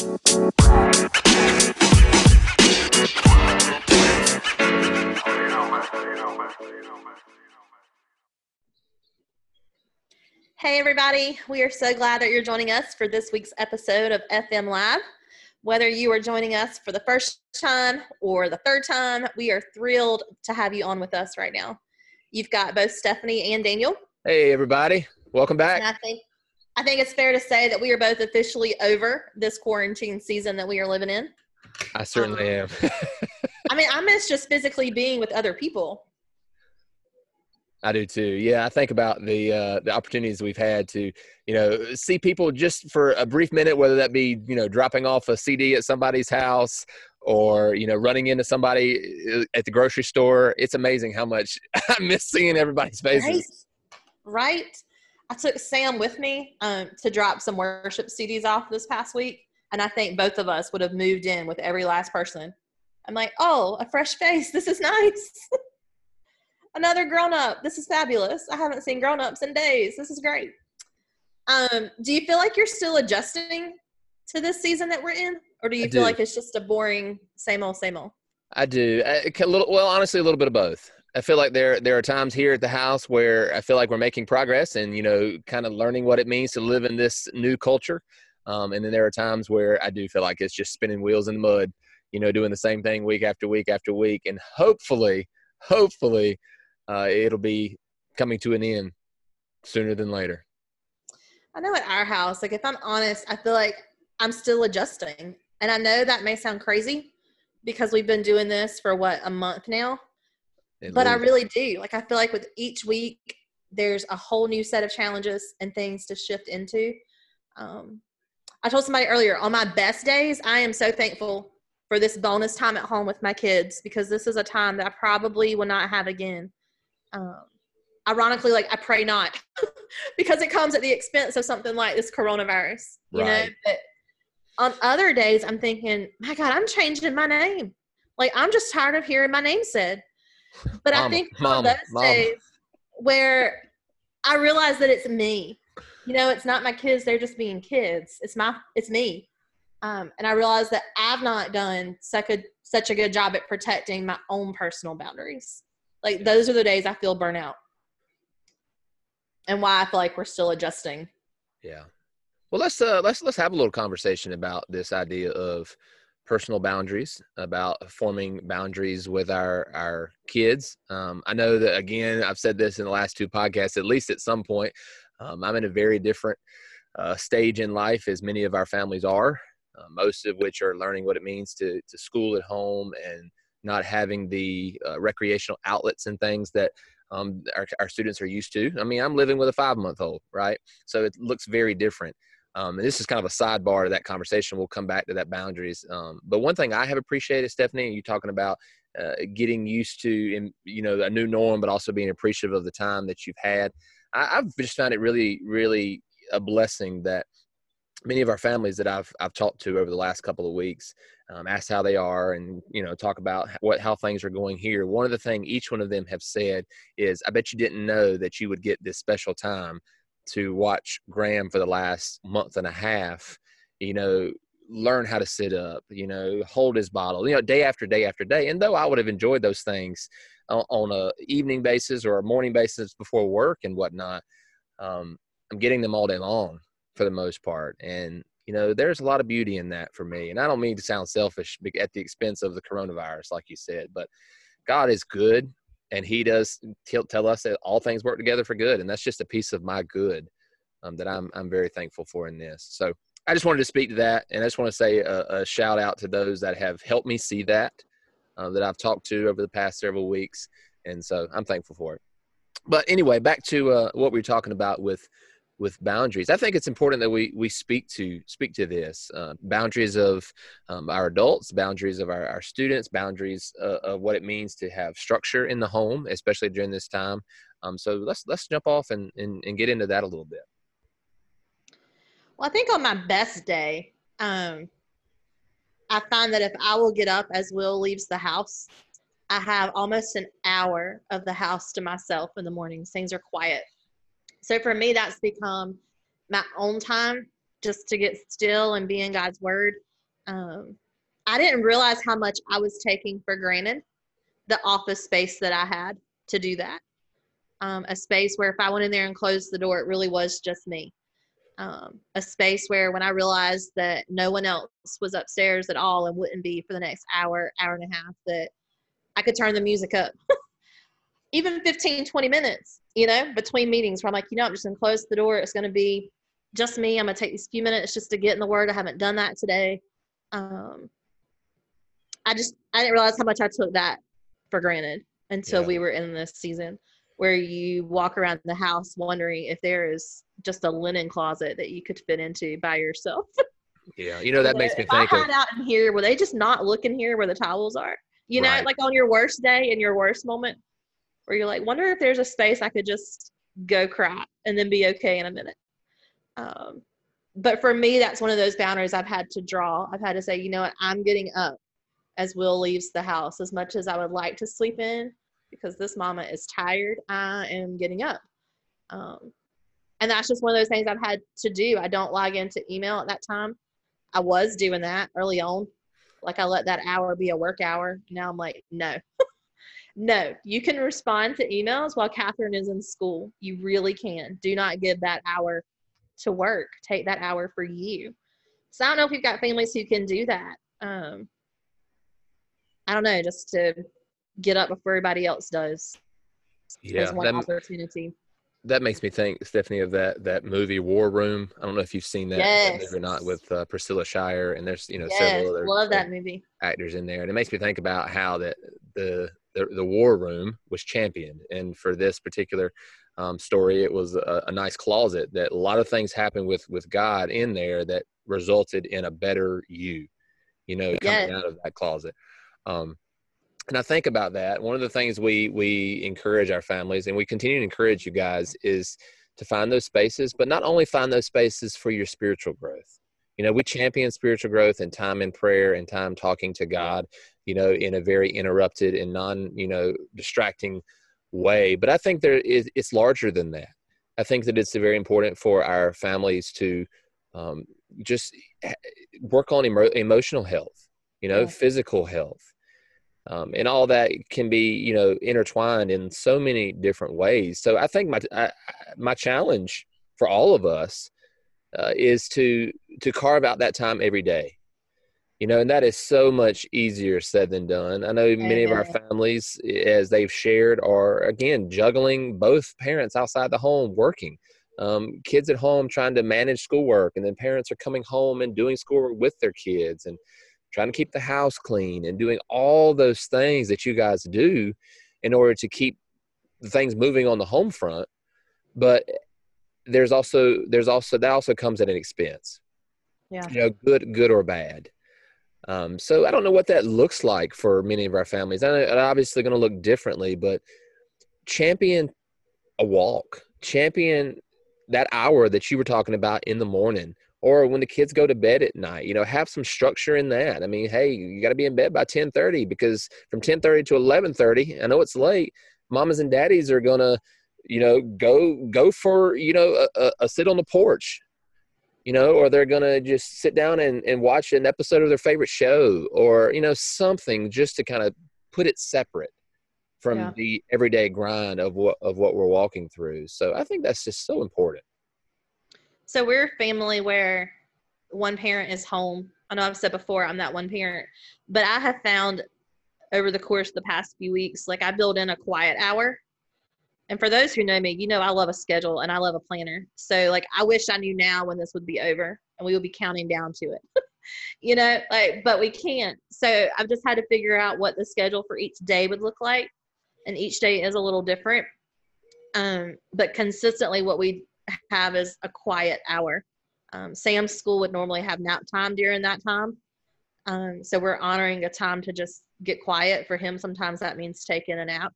Hey, everybody. We are so glad that you're joining us for this week's episode of FM Live. Whether you are joining us for the first time or the third time, we are thrilled to have you on with us right now. You've got both Stephanie and Daniel. Hey, everybody. Welcome back. And I think I think it's fair to say that we are both officially over this quarantine season that we are living in. I certainly Um, am. I mean, I miss just physically being with other people. I do too. Yeah, I think about the uh, the opportunities we've had to, you know, see people just for a brief minute, whether that be you know dropping off a CD at somebody's house or you know running into somebody uh, at the grocery store. It's amazing how much I miss seeing everybody's faces. Right? Right? I took Sam with me um, to drop some worship CDs off this past week, and I think both of us would have moved in with every last person. I'm like, oh, a fresh face. This is nice. Another grown up. This is fabulous. I haven't seen grown ups in days. This is great. Um, do you feel like you're still adjusting to this season that we're in, or do you I feel do. like it's just a boring same old same old? I do. I- A little, well, honestly, a little bit of both. I feel like there there are times here at the house where I feel like we're making progress and you know, kind of learning what it means to live in this new culture. Um, and then there are times where I do feel like it's just spinning wheels in the mud, you know, doing the same thing week after week after week, and hopefully, hopefully, uh, it'll be coming to an end sooner than later. I know at our house, like if I'm honest, I feel like I'm still adjusting. And I know that may sound crazy because we've been doing this for what, a month now? But I really do. Like I feel like with each week, there's a whole new set of challenges and things to shift into. Um, I told somebody earlier, on my best days, I am so thankful for this bonus time at home with my kids because this is a time that I probably will not have again. Um, ironically, like I pray not because it comes at the expense of something like this coronavirus, you know. But on other days, I'm thinking, my God, I'm changing my name. Like I'm just tired of hearing my name said. But I think mama, those mama. days where I realize that it's me. You know, it's not my kids; they're just being kids. It's my, it's me. Um, and I realize that I've not done such a such a good job at protecting my own personal boundaries. Like those are the days I feel burnout, and why I feel like we're still adjusting. Yeah. Well, let's uh, let's let's have a little conversation about this idea of personal boundaries, about forming boundaries with our our kids. Um, I know that again, I've said this in the last two podcasts. At least at some point, um, I'm in a very different uh, stage in life as many of our families are. Uh, most of which are learning what it means to to school at home and not having the uh, recreational outlets and things that um, our, our students are used to. I mean, I'm living with a five month old, right? So it looks very different. Um, and this is kind of a sidebar to that conversation. We'll come back to that boundaries. Um, but one thing I have appreciated, Stephanie, you talking about uh, getting used to, in, you know, a new norm, but also being appreciative of the time that you've had. I, I've just found it really, really a blessing that many of our families that I've I've talked to over the last couple of weeks, um, asked how they are, and you know, talk about what how things are going here. One of the things each one of them have said is, "I bet you didn't know that you would get this special time to watch Graham for the last month and a half." You know, learn how to sit up. You know, hold his bottle. You know, day after day after day. And though I would have enjoyed those things on, on a evening basis or a morning basis before work and whatnot, um, I'm getting them all day long for the most part. And, you know, there's a lot of beauty in that for me. And I don't mean to sound selfish at the expense of the coronavirus, like you said, but God is good and he does tell, us that all things work together for good. And that's just a piece of my good um, that I'm, I'm very thankful for in this. So I just wanted to speak to that. And I just want to say a, a shout out to those that have helped me see that, uh, that I've talked to over the past several weeks. And so I'm thankful for it. But anyway, back to uh, what we were talking about with with boundaries. I think it's important that we we speak to speak to this uh, boundaries of um, our adults, boundaries of our, our students, boundaries uh, of what it means to have structure in the home, especially during this time. Um, so let's let's jump off and, and and get into that a little bit. Well, I think on my best day, um, I find that if I will get up as Will leaves the house, I have almost an hour of the house to myself in the mornings. Things are quiet. So for me, that's become my own time just to get still and be in God's word. Um, I didn't realize how much I was taking for granted the office space that I had to do that. Um, a space where if I went in there and closed the door, it really was just me. Um, a space where when I realized that no one else was upstairs at all and wouldn't be for the next hour, hour and a half, that I could turn the music up. Even 15, 20 minutes, you know, between meetings where I'm like, you know, I'm just going to close the door. It's going to be just me. I'm going to take these few minutes just to get in the word. I haven't done that today. Um, I just, I didn't realize how much I took that for granted until yeah. we were in this season where you walk around the house wondering if there is just a linen closet that you could fit into by yourself. yeah, you know that makes me think. I had out in here, were they just not looking here where the towels are? You know, right. like on your worst day and your worst moment, where you're like, wonder if there's a space I could just go cry and then be okay in a minute. Um, but for me, that's one of those boundaries I've had to draw. I've had to say, you know what, I'm getting up as Will leaves the house. As much as I would like to sleep in, because this mama is tired, I am getting up. Um, and that's just one of those things I've had to do. I don't log into email at that time. I was doing that early on. Like I let that hour be a work hour. Now I'm like, no, no, you can respond to emails while Catherine is in school. You really can. Do not give that hour to work. Take that hour for you. So I don't know if you've got families who can do that. Um, I don't know, just to get up before everybody else does. Yeah, one that, opportunity. That makes me think, Stephanie, of that that movie War Room. I don't know if you've seen that yes. or not with uh, Priscilla Shirer, and there's you know yes, several other love that movie actors in there, and it makes me think about how that the the, the War Room was championed, and for this particular um, story, it was a, a nice closet that a lot of things happened with with God in there that resulted in a better you, you know, coming yes. out of that closet. Um, and I think about that. One of the things we we encourage our families, and we continue to encourage you guys, is to find those spaces, but not only find those spaces for your spiritual growth. You know, we champion spiritual growth and time in prayer and time talking to God. You know, in a very interrupted and non you know distracting way. But I think there is it's larger than that. I think that it's very important for our families to um, just work on emo- emotional health. You know, yeah. physical health um, and all that can be you know intertwined in so many different ways so i think my I, my challenge for all of us uh, is to to carve out that time every day. You know and that is so much easier said than done. I know many of our families as they've shared are again juggling both parents outside the home working. Um, kids at home trying to manage schoolwork and then parents are coming home and doing schoolwork with their kids and trying to keep the house clean and doing all those things that you guys do in order to keep things moving on the home front. But there's also there's also that also comes at an expense. Yeah. You know good good or bad. Um, so i don't know what that looks like for many of our families. And it's obviously going to look differently but champion a walk champion that hour that you were talking about in the morning or when the kids go to bed at night you know have some structure in that. I mean hey you got to be in bed by 10.30 because from 10.30 to 11.30 i know it's late mamas and daddies are gonna you know go go for you know a, a sit on the porch you know or they're gonna just sit down and, and watch an episode of their favorite show or you know something just to kind of put it separate from yeah. the everyday grind of what of what we're walking through so i think that's just so important so we're a family where one parent is home. I know I've said before I'm that one parent, but I have found over the course of the past few weeks, like I build in a quiet hour. And for those who know me, you know I love a schedule and I love a planner. So like I wish I knew now when this would be over and we would be counting down to it. you know, like but we can't. So I've just had to figure out what the schedule for each day would look like. And each day is a little different. Um, but consistently what we have is a quiet hour. Um, Sam's school would normally have nap time during that time. Um, so we're honoring a time to just get quiet. For him, sometimes that means taking a nap.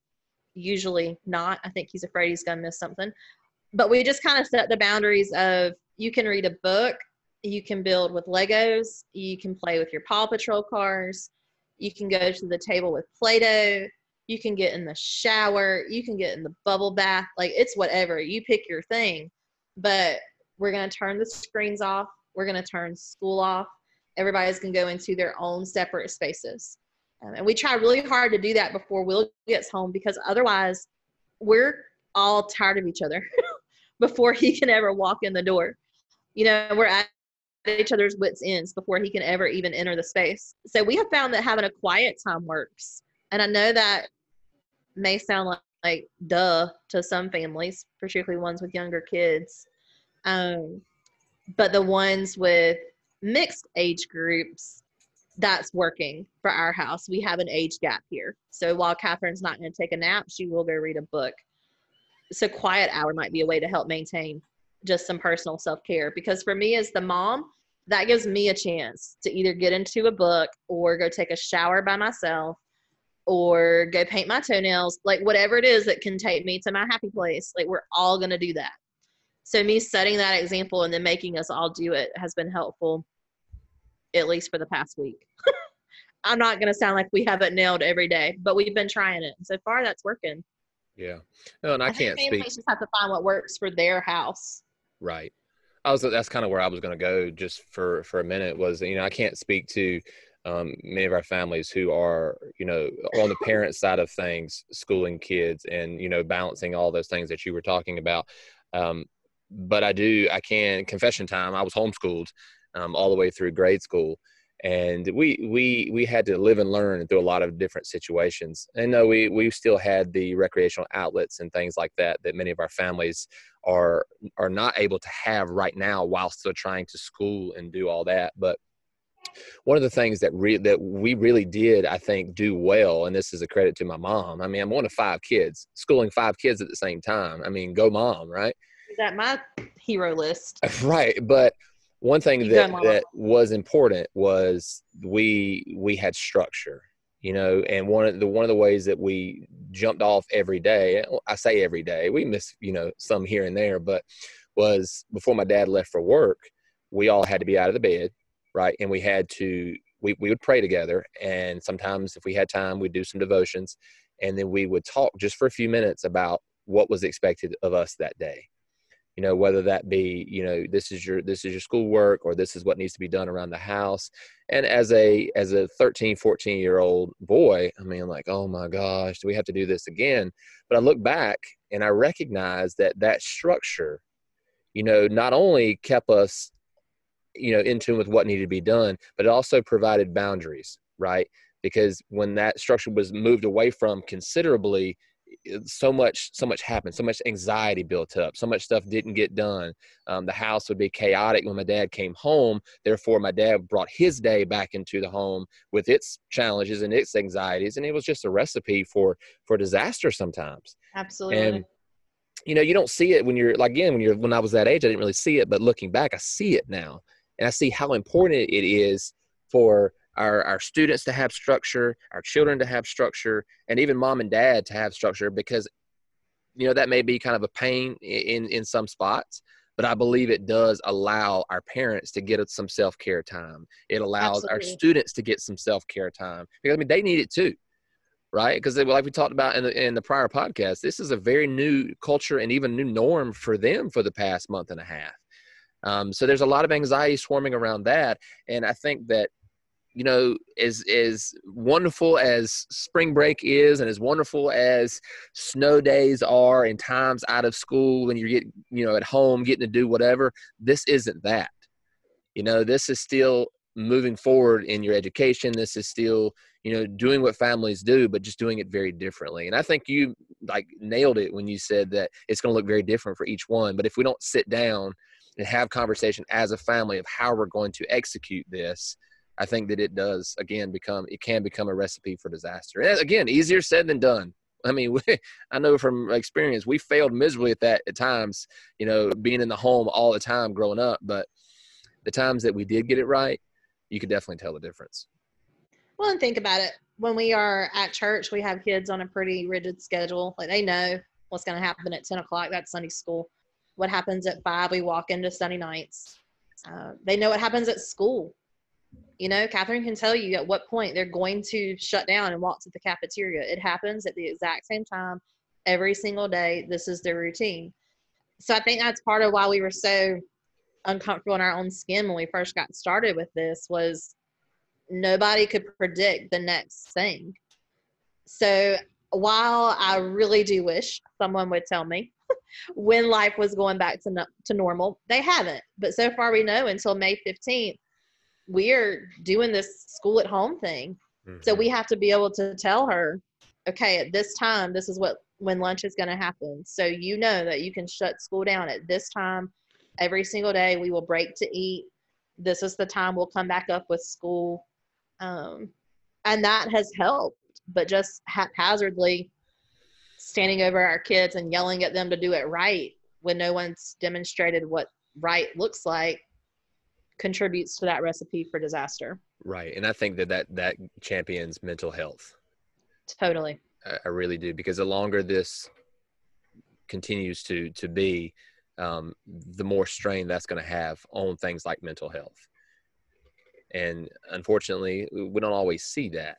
Usually not. I think he's afraid he's going to miss something. But we just kind of set the boundaries of you can read a book, you can build with Legos, you can play with your Paw Patrol cars, you can go to the table with Play Doh, you can get in the shower, you can get in the bubble bath. Like it's whatever. You pick your thing but we're going to turn the screens off. We're going to turn school off. everybody's going to go into their own separate spaces. Um, and we try really hard to do that before Will gets home because otherwise we're all tired of each other before he can ever walk in the door. You know, we're at each other's wits' ends before he can ever even enter the space. So we have found that having a quiet time works. And I know that may sound like, like duh to some families, particularly ones with younger kids. Um, but the ones with mixed age groups, that's working for our house. We have an age gap here. So while Catherine's not going to take a nap, she will go read a book. So quiet hour might be a way to help maintain just some personal self care. Because for me as the mom, that gives me a chance to either get into a book or go take a shower by myself or go paint my toenails, like whatever it is that can take me to my happy place. Like we're all going to do that. So me setting that example and then making us all do it has been helpful at least for the past week. I'm not going to sound like we have it nailed every day, but we've been trying it. And so far that's working. Yeah. No, and I, I can't speak. Just have to find what works for their house. Right. I was that's kind of where I was going to go just for for a minute was you know I can't speak to um, many of our families who are you know on the parent side of things schooling kids and you know balancing all those things that you were talking about um, but I do I can confession time I was homeschooled um, all the way through grade school. And we we we had to live and learn through a lot of different situations. And no we we still had the recreational outlets and things like that that many of our families are are not able to have right now while still trying to school and do all that. But one of the things that re- that we really did i think do well and this is a credit to my mom i mean i'm one of five kids schooling five kids at the same time. I mean go mom right? Is that my hero list? Right but one thing that, that was important was we we had structure you know and one of the one of the ways that we jumped off every day i say every day we miss you know some here and there but was before my dad left for work we all had to be out of the bed right? And we had to we, we would pray together and sometimes if we had time we'd do some devotions and then we would talk just for a few minutes about what was expected of us that day you know whether that be you know this is your this is your schoolwork or this is what needs to be done around the house. And as a as a 13 14 year old boy i mean like oh my gosh do we have to do this again? But i look back and i recognize that that structure you know not only kept us you know in tune with what needed to be done but it also provided boundaries right? Because when that structure was moved away from considerably so much so much happened so much anxiety built up so much stuff didn't get done. Um, the house would be chaotic when my dad came home. Therefore my dad brought his day back into the home with its challenges and its anxieties and it was just a recipe for for disaster sometimes. Absolutely. and you know you don't see it when you're like again when you're when i was that age i didn't really see it but looking back i see it now. And i see how important it is for our, our students to have structure, our children to have structure, and even mom and dad to have structure because, you know, that may be kind of a pain in, in some spots, but I believe it does allow our parents to get some self care time. It allows Absolutely. our students to get some self care time because I mean, they need it too. Right, because like we talked about in the in the prior podcast, this is a very new culture and even new norm for them for the past month and a half. Um, so there's a lot of anxiety swarming around that, and I think that you know, as as wonderful as spring break is, and as wonderful as snow days are, and times out of school, and you're getting, you know, at home getting to do whatever. This isn't that. You know, this is still moving forward in your education. This is still, you know, doing what families do, but just doing it very differently. And I think you like nailed it when you said that it's going to look very different for each one. But if we don't sit down and have conversation as a family of how we're going to execute this, I think that it does again become it can become a recipe for disaster. And again, easier said than done. I mean, we, I know from experience we failed miserably at that at times. You know, being in the home all the time growing up, but the times that we did get it right, you could definitely tell the difference. Well, and think about it. When we are at church, we have kids on a pretty rigid schedule. Like they know what's going to happen at ten o'clock. That's Sunday school. What happens at five? We walk into Sunday nights. Uh, they know what happens at school you know, Catherine can tell you at what point they're going to shut down and walk to the cafeteria. It happens at the exact same time every single day. This is their routine. So I think that's part of why we were so uncomfortable in our own skin when we first got started with this was nobody could predict the next thing. So while I really do wish someone would tell me when life was going back to no, to normal, they haven't. But so far we know until May 15th, we're doing this school at home thing. Mm-hmm. So we have to be able to tell her, okay, at this time, this is what when lunch is going to happen. So you know that you can shut school down at this time every single day. We will break to eat. This is the time we'll come back up with school. Um, and that has helped, but just haphazardly standing over our kids and yelling at them to do it right when no one's demonstrated what right looks like contributes to that recipe for disaster. Right. And I think that that, that champions mental health. Totally. I, I really do because the longer this continues to to be, um, the more strain that's going to have on things like mental health. And unfortunately, we don't always see that.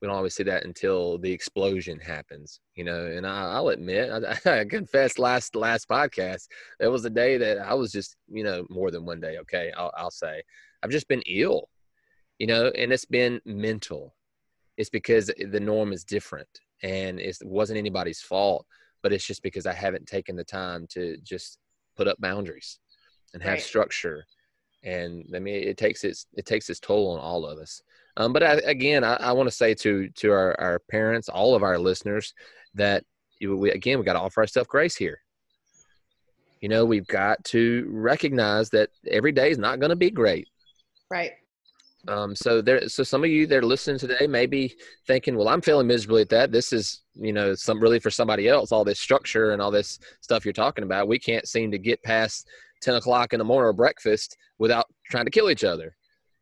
We don't always see that until the explosion happens, you know. And I, will admit, I, I confessed last last podcast. There was a day that I was just, you know, more than one day. Okay, I'll, I'll say I've just been ill, you know, and it's been mental. It's because the norm is different and it wasn't anybody's fault but it's just because i haven't taken the time to just put up boundaries and have right. structure and i mean it takes its it takes its toll on all of us um, but I, again i, I want to say to to our, our parents all of our listeners that we, again we got to offer ourselves grace here you know we've got to recognize that every day is not going to be great right um, so there, so some of you that are listening today may be thinking, well, I'm feeling miserably at that. This is, you know, some really for somebody else, all this structure and all this stuff you're talking about. We can't seem to get past 10 o'clock in the morning or breakfast without trying to kill each other,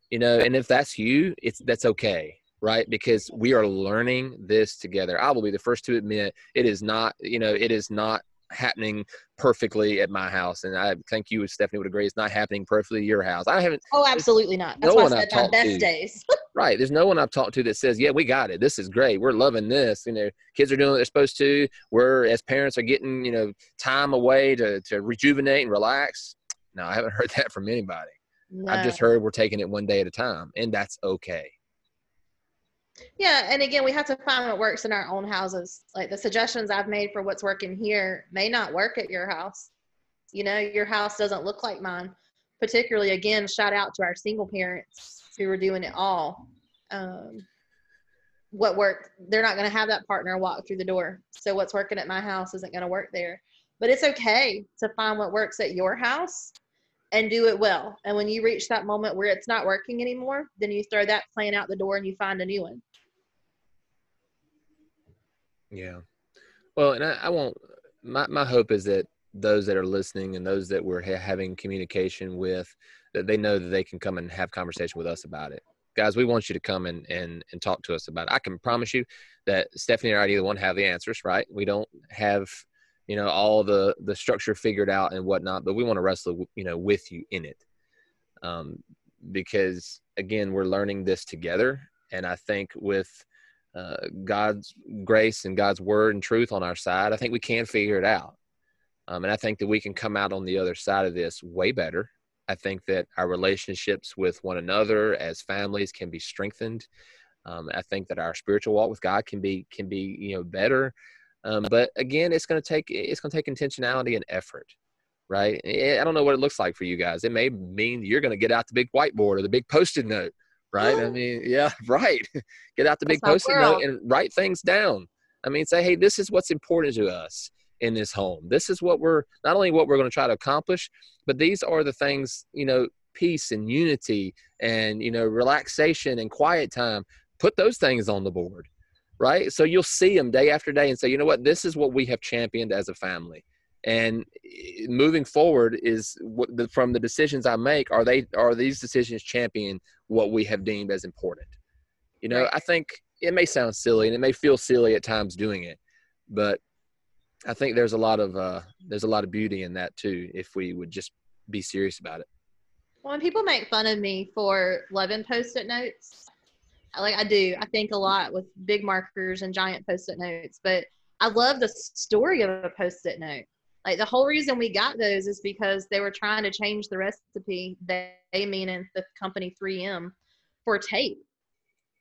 you know, and if that's you, it's, that's okay. Right. Because we are learning this together. I will be the first to admit it is not, you know, it is not happening perfectly at my house, and I think you, Stephanie, would agree. It's not happening perfectly at your house. I haven't. Oh, absolutely not. That's no why I said my best to, days. right. There's no one I've talked to that says, "Yeah, we got it. This is great. We're loving this." You know, kids are doing what they're supposed to. We're as parents are getting you know time away to to rejuvenate and relax. No, I haven't heard that from anybody. No. I've just heard we're taking it one day at a time, and that's okay. Yeah, and again, we have to find what works in our own houses. Like the suggestions I've made for what's working here may not work at your house. You know, your house doesn't look like mine. Particularly, again, shout out to our single parents who are doing it all. Um, what worked, they're not going to have that partner walk through the door. So, what's working at my house isn't going to work there. But it's okay to find what works at your house and do it well. And when you reach that moment where it's not working anymore, then you throw that plan out the door and you find a new one. Yeah. Well, and I, I won't, my, my hope is that those that are listening and those that we're ha- having communication with, that they know that they can come and have conversation with us about it. Guys, we want you to come and, and, and talk to us about it. I can promise you that Stephanie and I either one have the answers, right? We don't have you know all the the structure figured out and whatnot but we want to wrestle you know with you in it um, because again we're learning this together and i think with uh, god's grace and god's word and truth on our side i think we can figure it out um, and i think that we can come out on the other side of this way better i think that our relationships with one another as families can be strengthened um, i think that our spiritual walk with god can be can be you know better um, but again, it's going to take it's going to take intentionality and effort, right? I don't know what it looks like for you guys. It may mean you're going to get out the big whiteboard or the big post-it note, right? I mean, yeah, right. get out the big post-it note and write things down. I mean, say, hey, this is what's important to us in this home. This is what we're not only what we're going to try to accomplish, but these are the things, you know, peace and unity and you know relaxation and quiet time. Put those things on the board right? So you'll see them day after day and say, you know what, this is what we have championed as a family. And eh, moving forward is what the, from the decisions I make, are they are these decisions champion what we have deemed as important? You know, right. I think it may sound silly and it may feel silly at times doing it, but I think there's a lot of uh, there's a lot of beauty in that too if we would just be serious about it. When people make fun of me for loving post-it notes, like I do. I think a lot with big markers and giant post-it notes, but I love the story of a post-it note. Like the whole reason we got those is because they were trying to change the recipe. They, they meaning the company 3M for tape.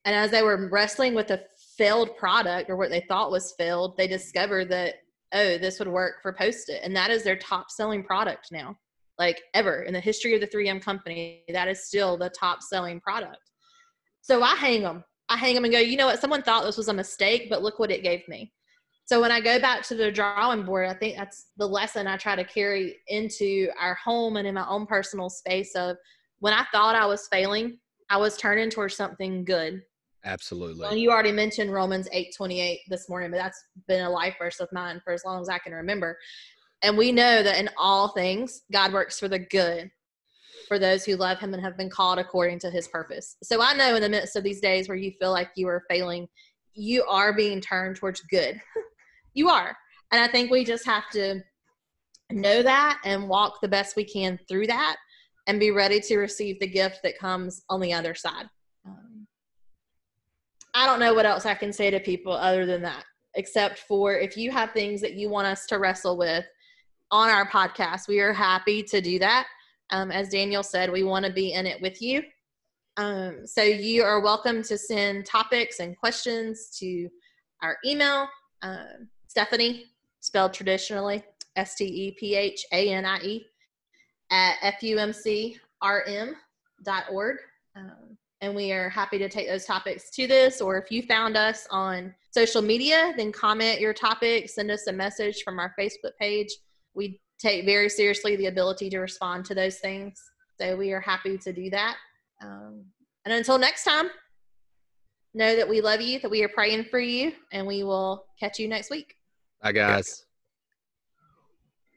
And as they were wrestling with a failed product or what they thought was failed, they discovered that oh, this would work for Post-it, and that is their top selling product now. Like ever in the history of the 3M company, that is still the top selling product. So I hang them. I hang them and go, you know what? Someone thought this was a mistake, but look what it gave me. So when I go back to the drawing board, I think that's the lesson I try to carry into our home and in my own personal space of when I thought I was failing, I was turning towards something good. Absolutely. Well, you already mentioned Romans 8 28 this morning, but that's been a life verse of mine for as long as I can remember. And we know that in all things, God works for the good for those who love him and have been called according to his purpose. So I know in the midst of these days where you feel like you are failing, you are being turned towards good. you are. And I think we just have to know that and walk the best we can through that and be ready to receive the gift that comes on the other side. I don't know what else I can say to people other than that, except for if you have things that you want us to wrestle with on our podcast, we are happy to do that. Um, as Daniel said, we want to be in it with you. Um, so you are welcome to send topics and questions to our email, um, Stephanie, spelled traditionally, S T E P H A N I E, at fumcrm.org. Um, and we are happy to take those topics to this. Or if you found us on social media, then comment your topic, send us a message from our Facebook page. We take very seriously the ability to respond to those things. So we are happy to do that. Um, and until next time, know that we love you, that we are praying for you, and we will catch you next week. Bye, guys.